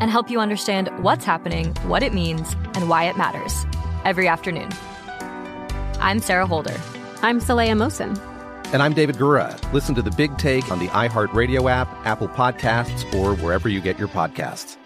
and help you understand what's happening, what it means, and why it matters every afternoon. I'm Sarah Holder. I'm Saleha Mohsin. And I'm David Gura. Listen to the big take on the iHeartRadio app, Apple Podcasts, or wherever you get your podcasts.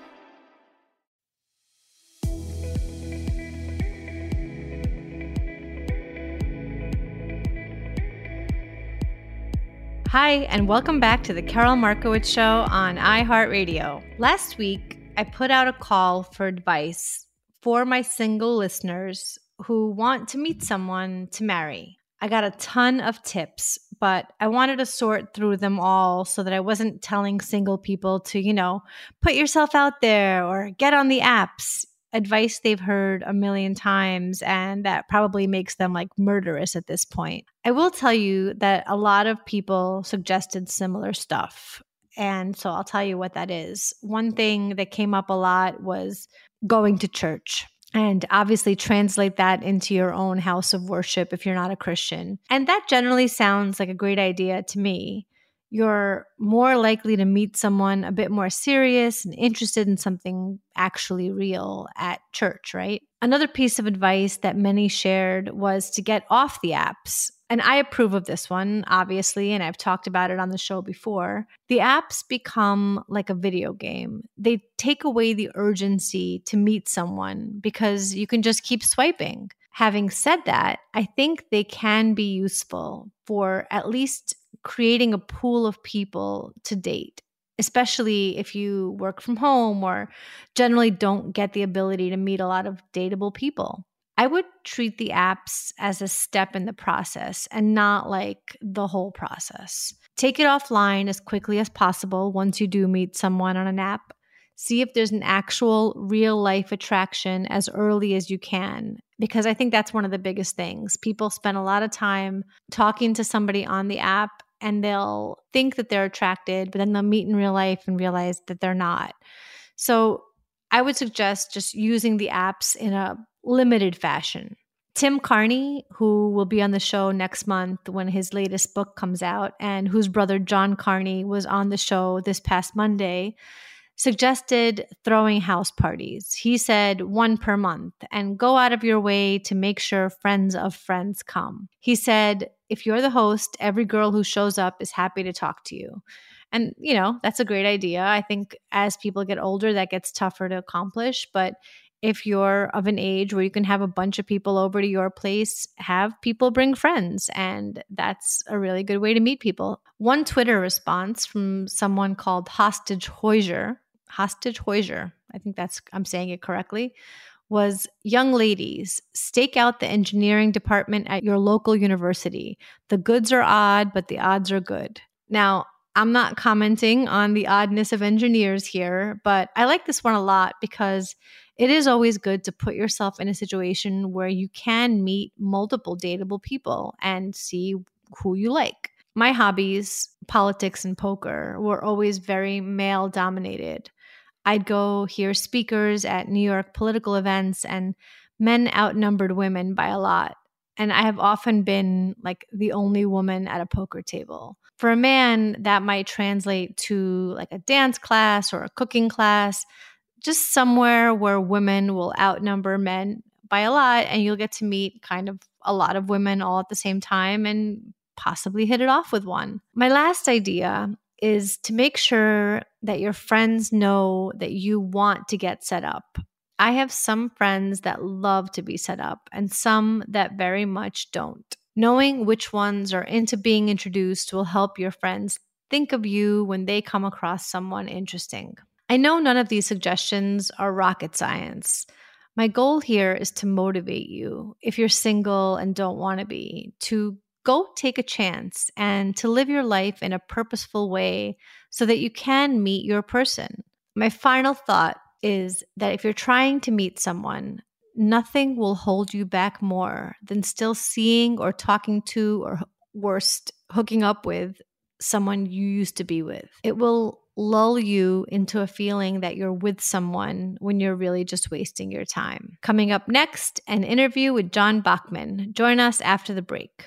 Hi, and welcome back to the Karol Markowicz Show on iHeartRadio. Last week, I put out a call for advice for my single listeners who want to meet someone to marry. I got a ton of tips, but I wanted to sort through them all so that I wasn't telling single people to, you know, put yourself out there or get on the apps. Advice they've heard a million times, and that probably makes them like murderous at this point. I will tell you that a lot of people suggested similar stuff. And so I'll tell you what that is. One thing that came up a lot was going to church. And obviously, translate that into your own house of worship if you're not a Christian. And that generally sounds like a great idea to me. You're more likely to meet someone a bit more serious and interested in something actually real at church, right? Another piece of advice that many shared was to get off the apps and I approve of this one, obviously, and I've talked about it on the show before. The apps become like a video game. They take away the urgency to meet someone because you can just keep swiping. Having said that, I think they can be useful for at least creating a pool of people to date especially if you work from home or generally don't get the ability to meet a lot of dateable people. I would treat the apps as a step in the process and not like the whole process. Take it offline as quickly as possible once you do meet someone on an app. See if there's an actual real life attraction as early as you can, because I think that's one of the biggest things. People spend a lot of time talking to somebody on the app and they'll think that they're attracted, but then they'll meet in real life and realize that they're not. So I would suggest just using the apps in a limited fashion. Tim Carney, who will be on the show next month when his latest book comes out, and whose brother John Carney was on the show this past Monday, suggested throwing house parties. He said one per month and go out of your way to make sure friends of friends come. He said, if you're the host, every girl who shows up is happy to talk to you. And, you know, that's a great idea. I think as people get older, that gets tougher to accomplish. But if you're of an age where you can have a bunch of people over to your place, have people bring friends. And that's a really good way to meet people. One Twitter response from someone called Hostage Hoisier, Hostage Hoisier, I think that's, I'm saying it correctly, was young ladies, stake out the engineering department at your local university. The goods are odd, but the odds are good. Now, I'm not commenting on the oddness of engineers here, but I like this one a lot because it is always good to put yourself in a situation where you can meet multiple dateable people and see who you like. My hobbies, politics and poker, were always very male dominated. I'd go hear speakers at New York political events, and men outnumbered women by a lot. and I have often been like the only woman at a poker table. For a man, that might translate to like a dance class or a cooking class, just somewhere where women will outnumber men by a lot, and you'll get to meet kind of a lot of women all at the same time and possibly hit it off with one. My last idea is to make sure that your friends know that you want to get set up. I have some friends that love to be set up and some that very much don't. Knowing which ones are into being introduced will help your friends think of you when they come across someone interesting. I know none of these suggestions are rocket science. My goal here is to motivate you, if you're single and don't want to be, to go take a chance and to live your life in a purposeful way so that you can meet your person. My final thought is that if you're trying to meet someone, nothing will hold you back more than still seeing or talking to or worst, hooking up with someone you used to be with. It will lull you into a feeling that you're with someone when you're really just wasting your time. Coming up next, an interview with John Bachman. Join us after the break.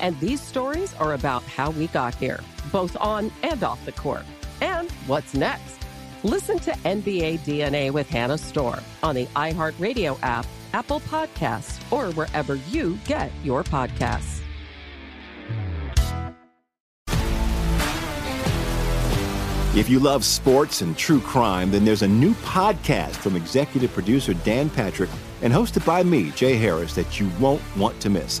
And these stories are about how we got here, both on and off the court. And what's next? Listen to NBA DNA with Hannah Storm on the iHeartRadio app, Apple Podcasts, or wherever you get your podcasts. If you love sports and true crime, then there's a new podcast from executive producer Dan Patrick and hosted by me, Jay Harris, that you won't want to miss.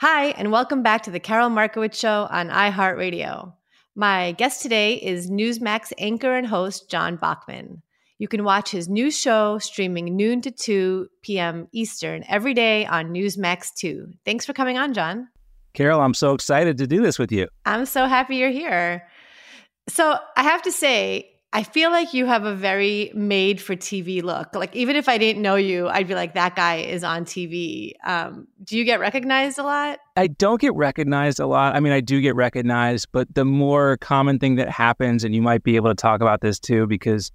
Hi, and welcome back to the Karol Markowicz Show on iHeartRadio. My guest today is Newsmax anchor and host John Bachman. You can watch his new show streaming noon to 2 p.m. Eastern every day on Newsmax 2. Thanks for coming on, John. Karol, I'm so excited to do this with you. I'm so happy you're here. So, I have to say, I feel like you have a very made for TV look. Like, even if I didn't know you, I'd be like, that guy is on TV. Um, do you get recognized a lot? I don't get recognized a lot. I mean, I do get recognized, but the more common thing that happens, and you might be able to talk about this too, because,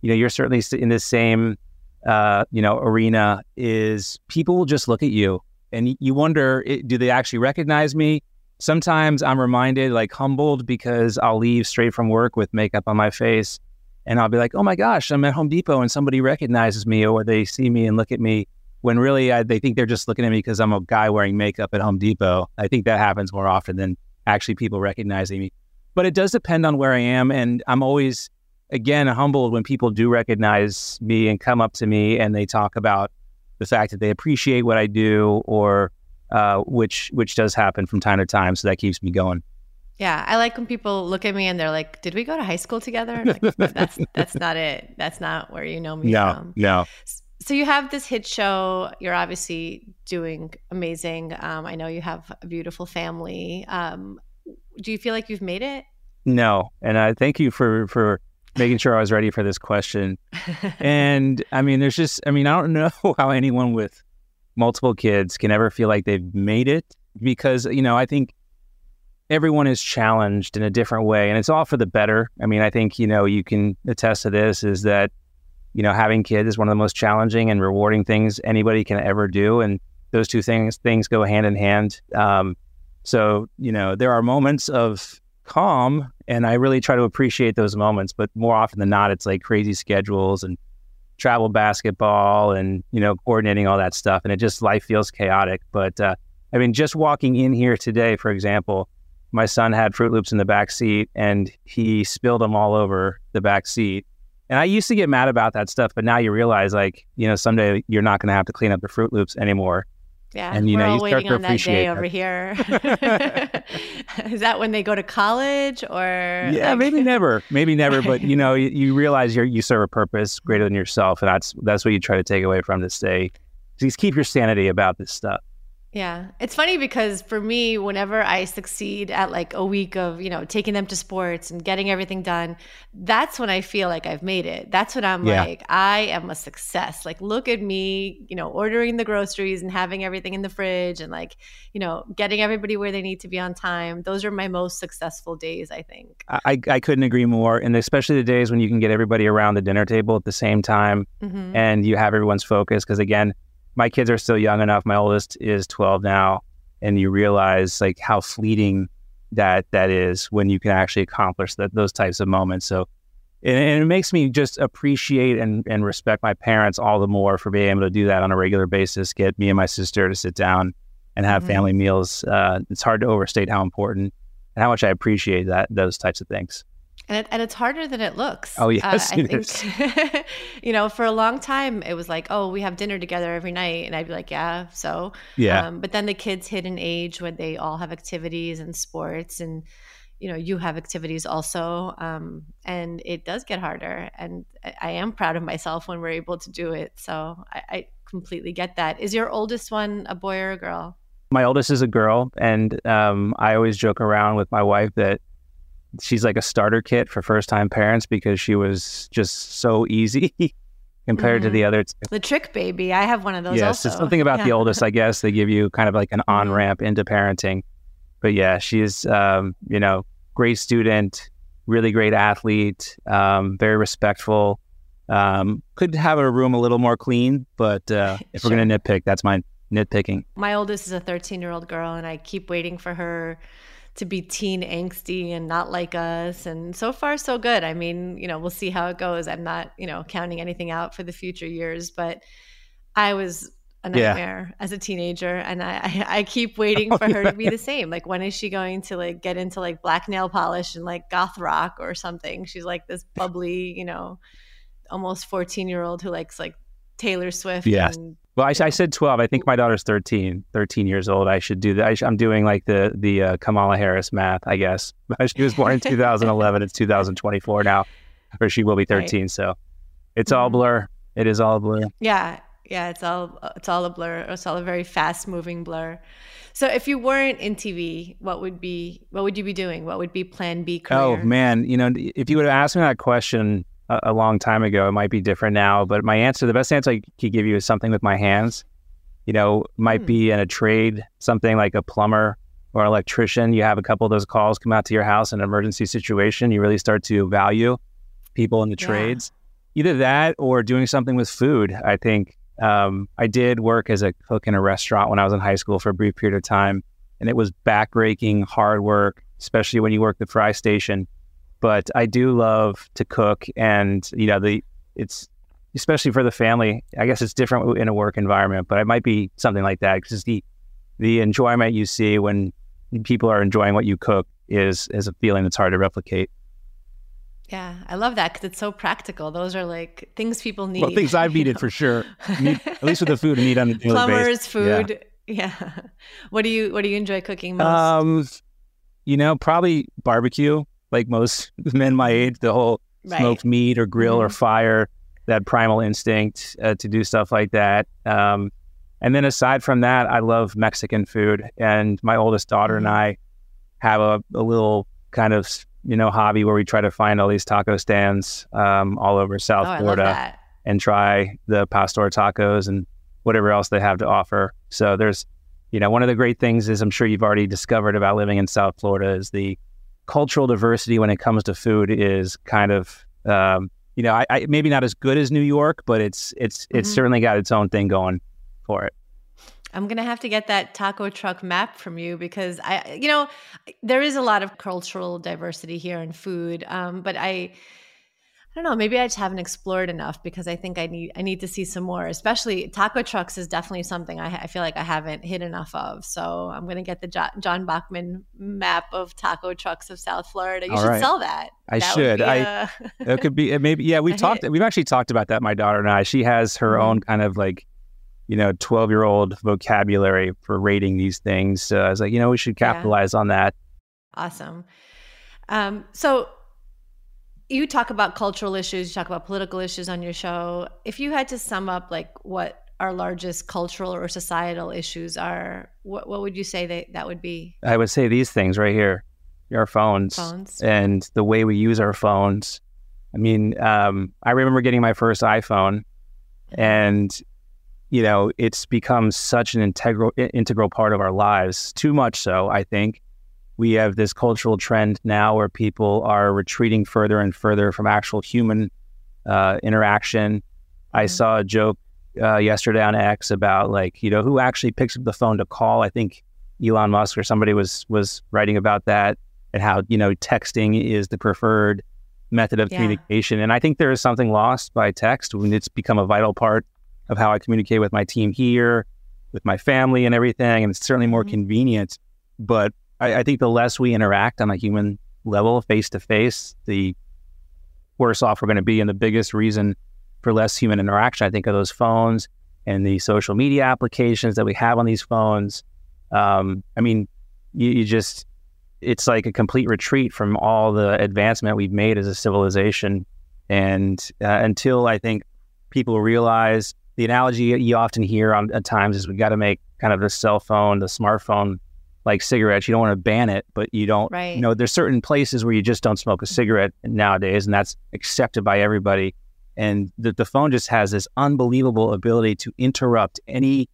you know, you're certainly in the same, uh, you know, arena, is people will just look at you and you wonder, do they actually recognize me? Sometimes I'm reminded, like humbled, because I'll leave straight from work with makeup on my face and I'll be like, oh my gosh, I'm at Home Depot and somebody recognizes me or they see me and look at me. when really I, they think they're just looking at me because I'm a guy wearing makeup at Home Depot. I think that happens more often than actually people recognizing me. But it does depend on where I am. And I'm always, again, humbled when people do recognize me and come up to me and they talk about the fact that they appreciate what I do or uh, which which does happen from time to time. So that keeps me going. Yeah, I like when people look at me and they're like, "Did we go to high school together?" Like, that's that's not it. That's not where you know me no, from. No, So you have this hit show. You're obviously doing amazing. Um, I know you have a beautiful family. Um, do you feel like you've made it? No, and I thank you for for making sure I was ready for this question. and I mean, there's just, I mean, I don't know how anyone with multiple kids can ever feel like they've made it because you know I think everyone is challenged in a different way and it's all for the better. I mean, I think, you know, you can attest to this is that, you know, having kids is one of the most challenging and rewarding things anybody can ever do. And those two things things go hand in hand. Um, so, you know, there are moments of calm and I really try to appreciate those moments, but more often than not, it's like crazy schedules and travel basketball and, you know, coordinating all that stuff. And it just, life feels chaotic. But, uh, I mean, just walking in here today, for example, my son had Froot Loops in the back seat and he spilled them all over the back seat. And I used to get mad about that stuff, but now you realize, like, you know, someday you're not going to have to clean up the Froot Loops anymore. Yeah, and you we're know, all you waiting on that day over here. Is that when they go to college, or Yeah, like- maybe never, maybe never. But you know, you, you realize you you serve a purpose greater than yourself, and that's that's what you try to take away from this day. Just keep your sanity about this stuff. Yeah. It's funny because for me, whenever I succeed at like a week of, you know, taking them to sports and getting everything done, that's when I feel like I've made it. That's when I'm Yeah. like, I am a success. Like, look at me, you know, ordering the groceries and having everything in the fridge and like, you know, getting everybody where they need to be on time. Those are my most successful days, I think. I, I couldn't agree more, and especially the days when you can get everybody around the dinner table at the same time, Mhm. and you have everyone's focus. Because again, my kids are still young enough. My oldest is twelve now, and you realize like how fleeting that that is when you can actually accomplish that those types of moments. So, and, and it makes me just appreciate and and respect my parents all the more for being able to do that on a regular basis. Get me and my sister to sit down and have Mhm. family meals. Uh, it's hard to overstate how important and how much I appreciate that those types of things. And, it, and it's harder than it looks. Oh, yes, I it think, you know, for a long time, it was like, oh, we have dinner together every night. And I'd be like, yeah, so. Yeah. Um, but then the kids hit an age when they all have activities and sports, and, you know, you have activities also. Um, and it does get harder. And I, I am proud of myself when we're able to do it. So I, I completely get that. Is your oldest one a boy or a girl? My oldest is a girl, and um, I always joke around with my wife that she's like a starter kit for first time parents because she was just so easy compared to Mhm. the other. T- The trick baby. I have one of those yes, also. it's something about the Yeah. Mm-hmm. oldest, I guess. They give you kind of like an on ramp into parenting. But yeah, she's, um, you know, great student, really great athlete, um, very respectful. Um, could have a room a little more clean, but uh, if we're going to nitpick, that's my nitpicking. My oldest is a 13 year old girl, and I keep waiting for her to be teen angsty and not like us. And so far, so good. I mean, you know, we'll see how it goes. I'm not, you know, counting anything out for the future years, but I was a Yeah. nightmare as a teenager, and I, I, keep oh, waiting Oh, for her yeah. to be the same. Like, when is she going to like get into like black nail polish and like goth rock or something? She's like this bubbly, you know, almost 14 year old who likes like Taylor Swift. Yes. and Well, I, I said 12. I think my daughter's 13, 13 years old. I should do that. I sh- I'm doing like the the uh, Kamala Harris math, I guess. she was born in 2011. It's 2024 now, or she will be 13. So it's all blur. It is all blur. Yeah, yeah, it's all it's all a blur. It's all a very fast moving blur. So if you weren't in TV, what would be what would you be doing? What would be Plan B career? Oh man, you know, if you would have asked me that question a, a long time ago, it might be different now. But my answer, the best answer I could give you, is something with my hands. You know, might be in a trade, something like a plumber or electrician. You have a couple of those calls come out to your house in an emergency situation. You really start to value people in the Yeah. trades. Either that or doing something with food. I think um, I did work as a cook in a restaurant when I was in high school for a brief period of time, and it was backbreaking, hard work, especially when you work the fry station. But I do love to cook, and you know the it's especially for the family. I guess it's different in a work environment, but it might be something like that because the the enjoyment you see when people are enjoying what you cook is is a feeling that's hard to replicate. Yeah, I love that because it's so practical. Those are like things people need. Well, things I've needed for sure. Need, at least with the food, I need on a daily Plumbers, basis. food. Yeah. yeah. What do you What do you enjoy cooking most? Um, you know, probably barbecue. Like most men my age, the whole Right. smoked meat or grill or Mhm. fire, that primal instinct uh, to do stuff like that. Um, and then aside from that, I love Mexican food, and my oldest daughter Mm-hmm. and I have a, a little kind of you know hobby where we try to find all these taco stands um, all over South Oh, Florida and try the pastor tacos and whatever else they have to offer. So there's, you know, one of the great things is I'm sure you've already discovered about living in South Florida is the cultural diversity when it comes to food is kind of, um, you know, I, I maybe not as good as New York, but it's it's it's Mhm. certainly got its own thing going for it. I'm gonna have to get that taco truck map from you because I, you know, there is a lot of cultural diversity here in food, um, but I, I don't know. Maybe I just haven't explored enough because I think I need I need to see some more. Especially taco trucks is definitely something I, I feel like I haven't hit enough of. So I'm gonna get the jo- John Bachman map of taco trucks of South Florida. You All should right. sell that. I That should. I a- it could be it maybe yeah. We've talked. hit. We've actually talked about that. My daughter and I. She has her Mhm. own kind of like, you know, twelve year old vocabulary for rating these things. So I was like, you know, we should Yeah. capitalize on that. Awesome. Um, so you talk about cultural issues, you talk about political issues on your show. If you had to sum up like what our largest cultural or societal issues are, what what would you say that that would be? I would say these things right here, our phones, Phones. and the way we use our phones. I mean, um, I remember getting my first iPhone, and you know, it's become such an integral integral part of our lives. Too much so, I think. We have this cultural trend now where people are retreating further and further from actual human uh, interaction. I saw a joke uh, yesterday on X about like you know who actually picks up the phone to call. I think Elon Musk or somebody was was writing about that and how you know texting is the preferred method of Yeah. communication. And I think there is something lost by text when it's become a vital part of how I communicate with my team here, with my family, and everything. And it's certainly more convenient. But I, I think the less we interact on a human level, face to face, the worse off we're going to be. And the biggest reason for less human interaction, I think, are those phones and the social media applications that we have on these phones. Um, I mean, you, you just, it's like a complete retreat from all the advancement we've made as a civilization. And uh, until I think people realize the analogy you often hear on, at times is we got to make kind of the cell phone, the smartphone, like cigarettes. You don't want to ban it, but you don't, Right. you know, there's certain places where you just don't smoke a cigarette nowadays, and that's accepted by everybody. And the, the phone just has this unbelievable ability to interrupt any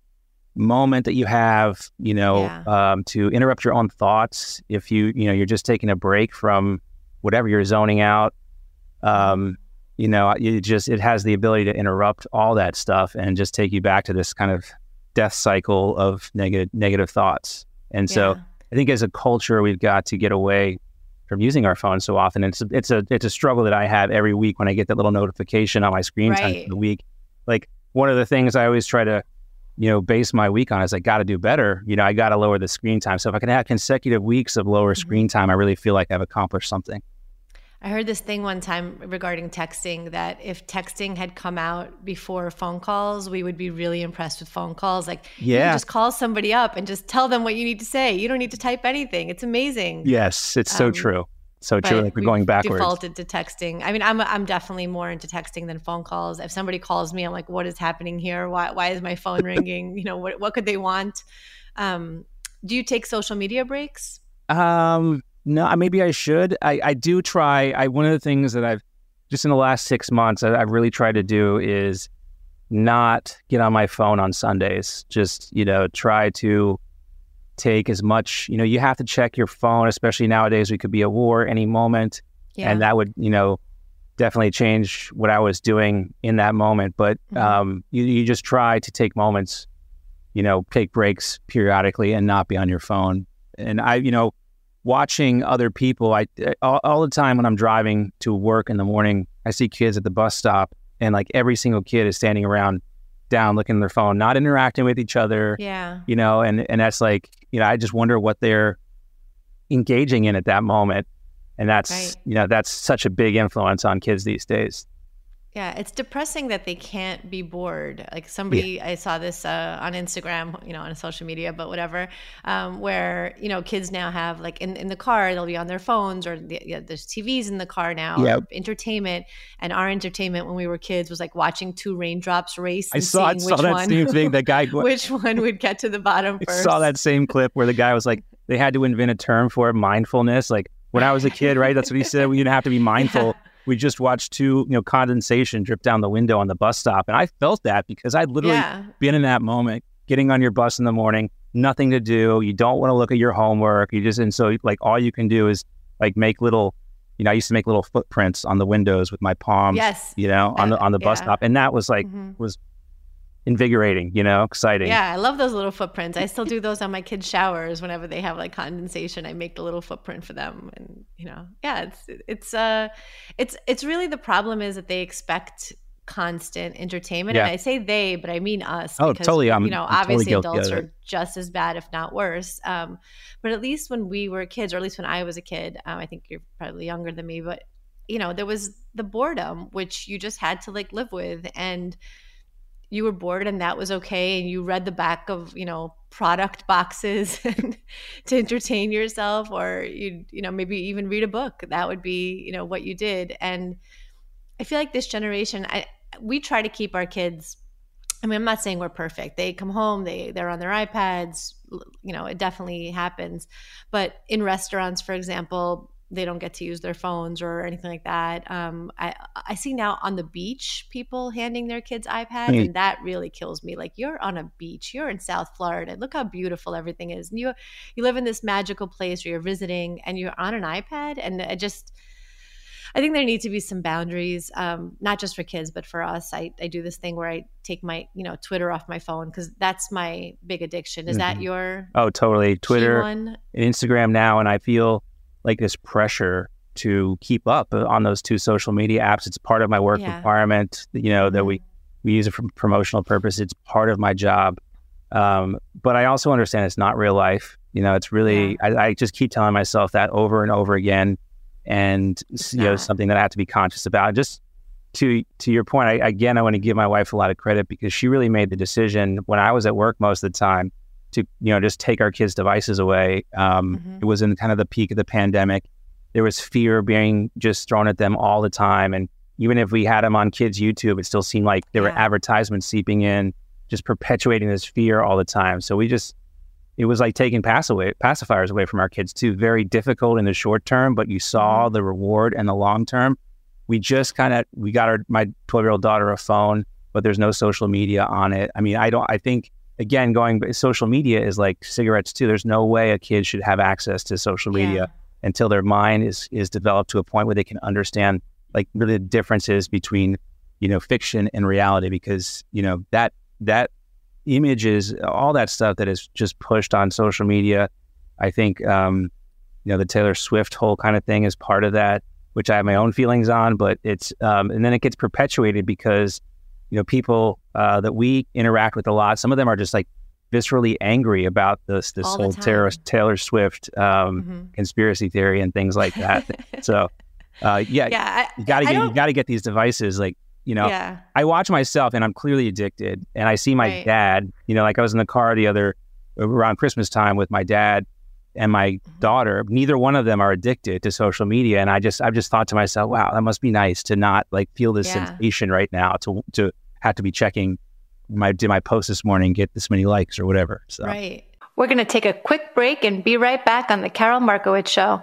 moment that you have, you know, um, to interrupt your own thoughts. If you, you know, you're just taking a break from whatever you're zoning out, um, you know, it just it has the ability to interrupt all that stuff and just take you back to this kind of death cycle of negative negative thoughts. And so, Yeah. I think as a culture, we've got to get away from using our phones so often. It's a, it's a it's a struggle that I have every week when I get that little notification on my screen time for the week. Like one of the things I always try to you know base my week on is I got to do better. You know, I got to lower the screen time. So if I can have consecutive weeks of lower mm-hmm. screen time, I really feel like I've accomplished something. I heard this thing one time regarding texting that if texting had come out before phone calls, we would be really impressed with phone calls. Like, you Yeah. just call somebody up and just tell them what you need to say. You don't need to type anything. It's amazing. Yes, it's so Um, true. So true. Like we're going backwards. Defaulted to texting. I mean, I'm I'm definitely more into texting than phone calls. If somebody calls me, I'm like, what is happening here? Why why is my phone ringing? You know, what what could they want? Um, do you take social media breaks? Um, no, maybe I should. I, I do try. I one of the things that I've just in the last six months I, I've really tried to do is not get on my phone on Sundays. Just you know, try to take as much. You know, you have to check your phone, especially nowadays. We could be at war any moment, Yeah. and that would you know definitely change what I was doing in that moment. But um, you you just try to take moments you know, take breaks periodically and not be on your phone. And I, you know, watching other people, I eh, all, all the time when I'm driving to work in the morning, I see kids at the bus stop and like every single kid is standing around down looking at their phone, not interacting with each other. Yeah. You know, and and that's like, you know, I just wonder what they're engaging in at that moment. And that's Right. you know, that's such a big influence on kids these days. Yeah, it's depressing that they can't be bored. Like somebody, I saw this uh, on Instagram, you know, on social media, but whatever, um, where you know kids now have like in, in the car they'll be on their phones or the, yeah, there's TVs in the car now, Yep. entertainment. And our entertainment when we were kids was like watching two raindrops race. I and saw- I saw which that one, same thing, that guy- which one would get to the bottom I first. saw that same clip where the guy was like, they had to invent a term for it, mindfulness. Like when I was a kid, right? That's what he said. We didn't have to be mindful. We just watched two, you know, condensation drip down the window on the bus stop, and I felt that because I'd literally Yeah. been in that moment, getting on your bus in the morning, nothing to do. You don't want to look at your homework. You just and so like all you can do is like make little. You know, I used to make little footprints on the windows with my palms. Yes. You know, on the on the bus yeah. stop, and that was like Mhm. was invigorating. You know, exciting. Yeah, I love those little footprints. I still do those on my kids' showers whenever they have like condensation. I make the little footprint for them, and you know, yeah, it's it's uh, it's it's really the problem is that they expect constant entertainment, Yeah. and I say they, but I mean us. Oh, because, totally. I'm- you know, I'm obviously guilty adults are just as bad, if not worse. Um, but at least when we were kids, or at least when I was a kid, um, I think you're probably younger than me, but you know, there was the boredom which you just had to like live with, and you were bored and that was okay and you read the back of you know product boxes to entertain yourself or you you know maybe even read a book that would be you know what you did. And i feel like this generation i we try to keep our kids i mean i'm not saying we're perfect. They come home they they're on their ipads you know it definitely happens. But in restaurants for example they don't get to use their phones or anything like that. Um, I I see now on the beach people handing their kids iPads, Mm. and that really kills me. Like you're on a beach, you're in South Florida. Look how beautiful everything is. And you you live in this magical place where you're visiting, and you're on an iPad, and I just. I think there need to be some boundaries, um, not just for kids, but for us. I, I do this thing where I take my, you know, Twitter off my phone because that's my big addiction. Is that Mhm. your Oh, totally. Twitter and Instagram now, and I feel like this pressure to keep up uh, on those two social media apps. It's part of my work Yeah. requirement. You know that we we use it for promotional purposes. It's part of my job. Um, but I also understand it's not real life. You know, it's really I, I just keep telling myself that over and over again, and s- you know something that I have to be conscious about. Just to to your point, I, again, I want to give my wife a lot of credit because she really made the decision when I was at work most of the time to you know just take our kids' devices away. Um, Mm-hmm. It was in kind of the peak of the pandemic. There was fear being just thrown at them all the time, and even if we had them on kids' YouTube, it still seemed like there were advertisements seeping in, just perpetuating this fear all the time. So we just it was like taking pass away, pacifiers away from our kids too. Very difficult in the short term, but you saw the reward in the long term. We just kind of we got our my twelve year old daughter a phone, but there's no social media on it. I mean, I don't. I think again, going social media is like cigarettes too. There's no way a kid should have access to social media until their mind is is developed to a point where they can understand like really the differences between you know fiction and reality because you know that that images all that stuff that is just pushed on social media i think um you know the taylor swift whole kind of thing is part of that which i have my own feelings on but it's um and then it gets perpetuated because you know people uh, that we interact with a lot some of them are just like viscerally angry about this this All whole taylor, taylor swift um Mhm. conspiracy theory and things like that so uh yeah, Yeah, I- you gotta I get you gotta get these devices like you know Yeah. i watch myself and i'm clearly addicted and i see my Right. dad you know like i was in the car the other around christmas time with my dad and my Mm-hmm. daughter neither one of them are addicted to social media and i just i've just thought to myself wow that must be nice to not like feel this Yeah. sensation right now to to have to be checking my did my post this morning get this many likes or whatever so Right. We're going to take a quick break and be right back on the Karol Markowicz Show.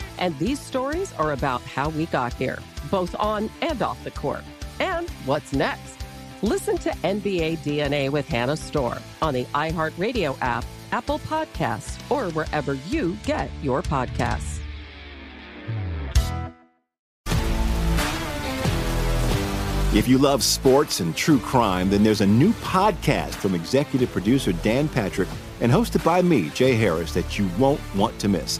And these stories are about how we got here, both on and off the court. And what's next? Listen to NBA DNA with Hannah Storm on the iHeartRadio app, Apple Podcasts, or wherever you get your podcasts. If you love sports and true crime, then there's a new podcast from executive producer Dan Patrick and hosted by me, Jay Harris, that you won't want to miss.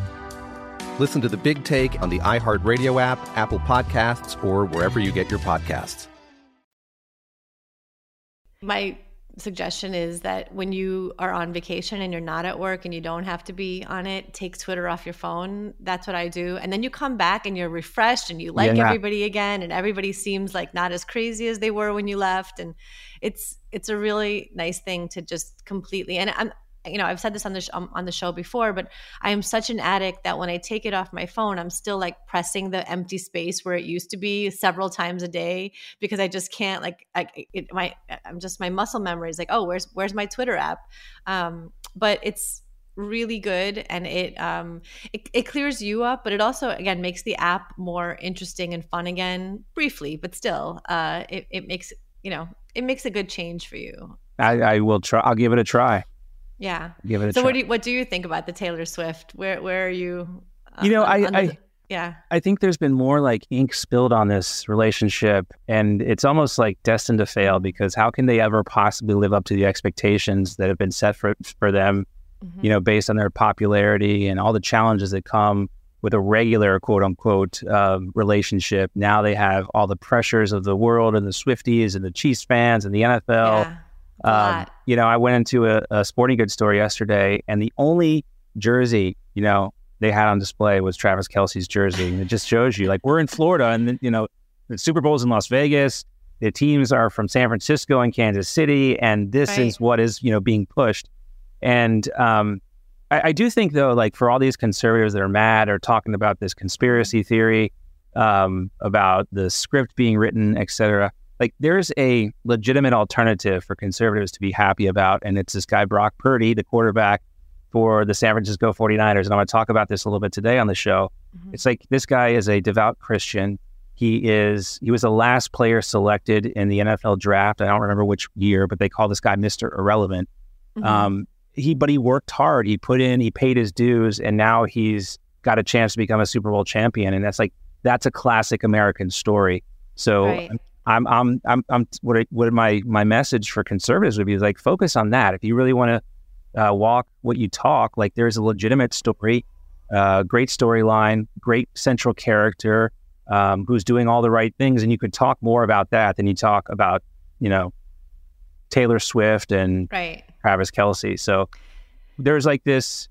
Listen to the big take on the iHeartRadio app, Apple Podcasts, or wherever you get your podcasts. My suggestion is that when you are on vacation and you're not at work and you don't have to be on it, take Twitter off your phone. That's what I do. And then you come back and you're refreshed and you like Yeah. everybody again and everybody seems like not as crazy as they were when you left and it's it's a really nice thing to just completely and I'm you know, I've said this on the sh- um, on the show before, but I am such an addict that when I take it off my phone, I'm still like pressing the empty space where it used to be several times a day because I just can't like I it, my I'm just my muscle memory is like oh where's where's my Twitter app, um, but it's really good and it um it, it clears you up but it also again makes the app more interesting and fun again briefly but still uh it, it makes you know it makes a good change for you I, I will try. I'll give it a try. Yeah. Give it a so try. what do you, what do you think about the Taylor Swift? Where where are you? uh, You know, on- I- on the- I- yeah. I think there's been more like ink spilled on this relationship, and it's almost like destined to fail because how can they ever possibly live up to the expectations that have been set for for them? You know, based on their popularity and all the challenges that come with a regular quote unquote um, relationship. Now they have all the pressures of the world and the Swifties and the Chiefs fans and the NFL. Yeah, Um, you know, I went into a, a sporting goods store yesterday, and the only jersey, you know, they had on display was Travis Kelce's jersey. And it just shows you, like, we're in Florida, and you know, the Super Bowl's in Las Vegas. The teams are from San Francisco and Kansas City, and this Right. is what is you know being pushed. And um, I, I do think, though, like for all these conservatives that are mad or talking about this conspiracy theory um, about the script being written, et cetera, like there's a legitimate alternative for conservatives to be happy about, and it's this guy Brock Purdy, the quarterback for the San Francisco 49ers. And I'm going to talk about this a little bit today on the show. It's like this guy is a devout Christian. He is he was the last player selected in the NFL draft. I don't remember which year, but they call this guy Mr. Irrelevant. Mhm. Um, he but he worked hard. He put in, he paid his dues, and now he's got a chance to become a Super Bowl champion. And that's like that's a classic American story. So Right. I'm I'm I'm I'm what I, what my my message for conservatives would be is like focus on that. If you really want to uh, walk what you talk, like there's a legitimate story, uh, great storyline, great central character um, who's doing all the right things, and you could talk more about that than you talk about you know Taylor Swift and Right. Travis Kelce. So there's like this,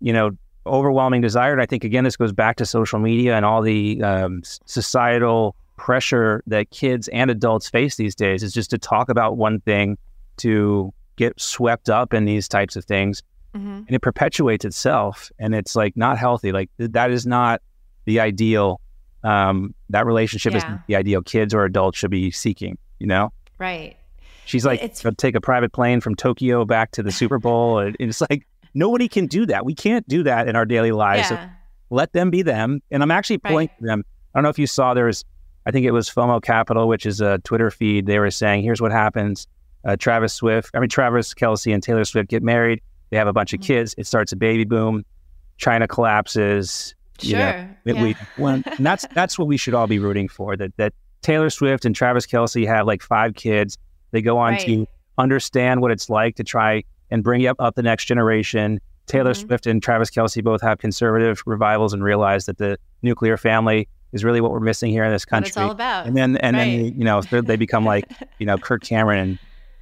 you know, overwhelming desire. And I think again, this goes back to social media and all the um, societal pressure that kids and adults face these days is just to talk about one thing, to get swept up in these types of things, mm-hmm. and it perpetuates itself. And it's like not healthy. Like that is not the ideal. Um, that relationship yeah. is the ideal kids or adults should be seeking. You know, right? She's like, it's... take a private plane from Tokyo back to the Super Bowl. and it's like nobody can do that. We can't do that in our daily lives. Yeah. So let them be them. And I'm actually pointing right. them. I don't know if you saw there was, I think it was FOMO Capital, which is a Twitter feed. They were saying, here's what happens. Uh, Travis Swift, I mean, Travis Kelce and Taylor Swift get married. They have a bunch mm-hmm. of kids. It starts a baby boom. China collapses. Sure. You know, yeah. we, when, and that's, that's what we should all be rooting for that, that Taylor Swift and Travis Kelce have like five kids. They go on right. to understand what it's like to try and bring up, up the next generation. Taylor mm-hmm. Swift and Travis Kelce both have conservative revivals and realize that the nuclear family is really what we're missing here in this country. What it's all about. And then and right. then you know they become like you know Kirk Cameron and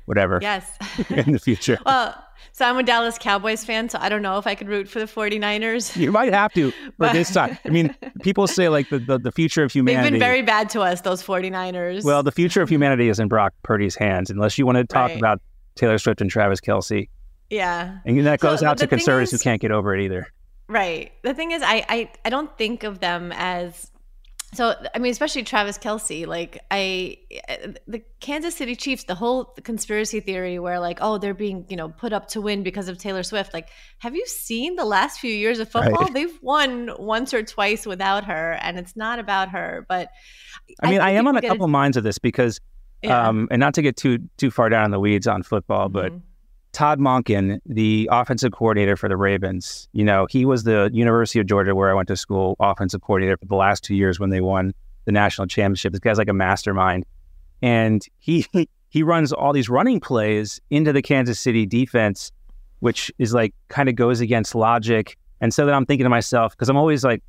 whatever. Yes. in the future. Well, so I'm a Dallas Cowboys fan, so I don't know if I could root for the 49ers. You might have to for this time. I mean, people say like the, the, the, future of humanity. They've been very bad to us, those 49ers. Well, the future of humanity is in Brock Purdy's hands, unless you want to talk right. about Taylor Swift and Travis Kelce. Yeah. And that goes so, out to conservatives is, who can't get over it either. Right. The thing is, I, I, I don't think of them as so I mean, especially Travis Kelce, like I, the Kansas City Chiefs, the whole conspiracy theory where like, oh, they're being you know put up to win because of Taylor Swift. Like, have you seen the last few years of football? Right. They've won once or twice without her, and it's not about her. But I mean, I, I am on a couple minds of this because, yeah. um, and not to get too too far down in the weeds on football, mm-hmm. but Todd Monken, the offensive coordinator for the Ravens, you know, he was the University of Georgia where I went to school offensive coordinator for the last two years when they won the national championship. This guy's like a mastermind. And he he runs all these running plays into the Kansas City defense, which is like kind of goes against logic. And so then I'm thinking to myself, because I'm always like,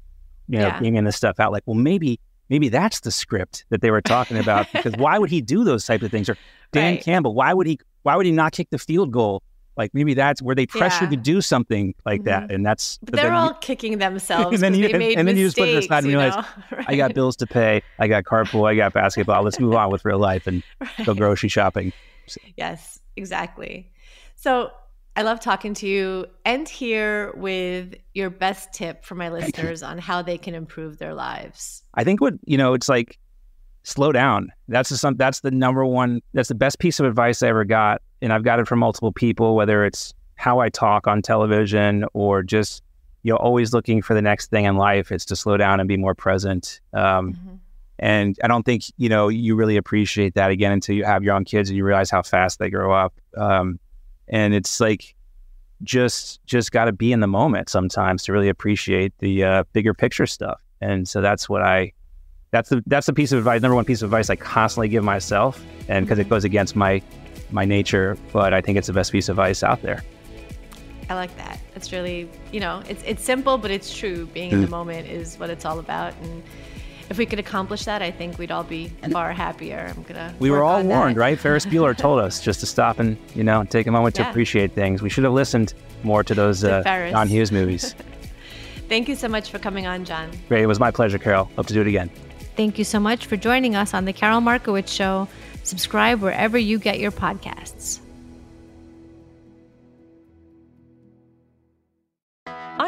you know, yeah. this stuff out, like, well, maybe maybe that's the script that they were talking about. because why would he do those type of things? Or Dan right. Campbell, why would he why would he not kick the field goal? Like maybe that's where they pressure yeah. to do something like mm-hmm. that, and that's. But they're all kicking themselves. and then you, and, and then you just put it aside and realize right. I got bills to pay, I got carpool, I got basketball. Let's move on with real life and right. go grocery shopping. Yes, exactly. So I love talking to you. End here with your best tip for my listeners on how they can improve their lives. I think what you know, it's like slow down. That's the that's the number one that's the best piece of advice I ever got. And I've got it from multiple people, whether it's how I talk on television or just you know always looking for the next thing in life. It's to slow down and be more present. Um, mm-hmm. And I don't think you know you really appreciate that again until you have your own kids and you realize how fast they grow up. Um, and it's like just just got to be in the moment sometimes to really appreciate the uh, bigger picture stuff. And so that's what I that's the that's the piece of advice number one piece of advice i constantly give myself and because it goes against my my nature but i think it's the best piece of advice out there i like that it's really you know it's it's simple but it's true being in the mm. moment is what it's all about and if we could accomplish that, I think we'd all be far happier. I'm gonna. We were all warned, that. right? Ferris Bueller told us just to stop and you know take a moment yeah. to appreciate things. We should have listened more to those uh, John Hughes movies. Thank you so much for coming on, John. Great, it was my pleasure, Karol. Hope to do it again. Thank you so much for joining us on The Karol Markowicz Show. Subscribe wherever you get your podcasts.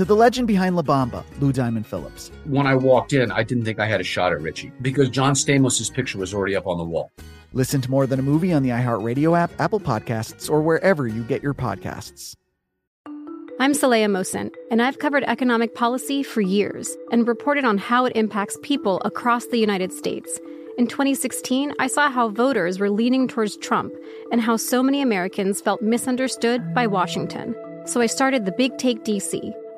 to the legend behind La Bamba, Lou Diamond Phillips. When I walked in, I didn't think I had a shot at Richie because John Stamos' picture was already up on the wall. Listen to more than a movie on the iHeartRadio app, Apple Podcasts, or wherever you get your podcasts. I'm Saleha Mohsin, and I've covered economic policy for years and reported on how it impacts people across the United States. In 2016, I saw how voters were leaning towards Trump and how so many Americans felt misunderstood by Washington. So I started the Big Take DC.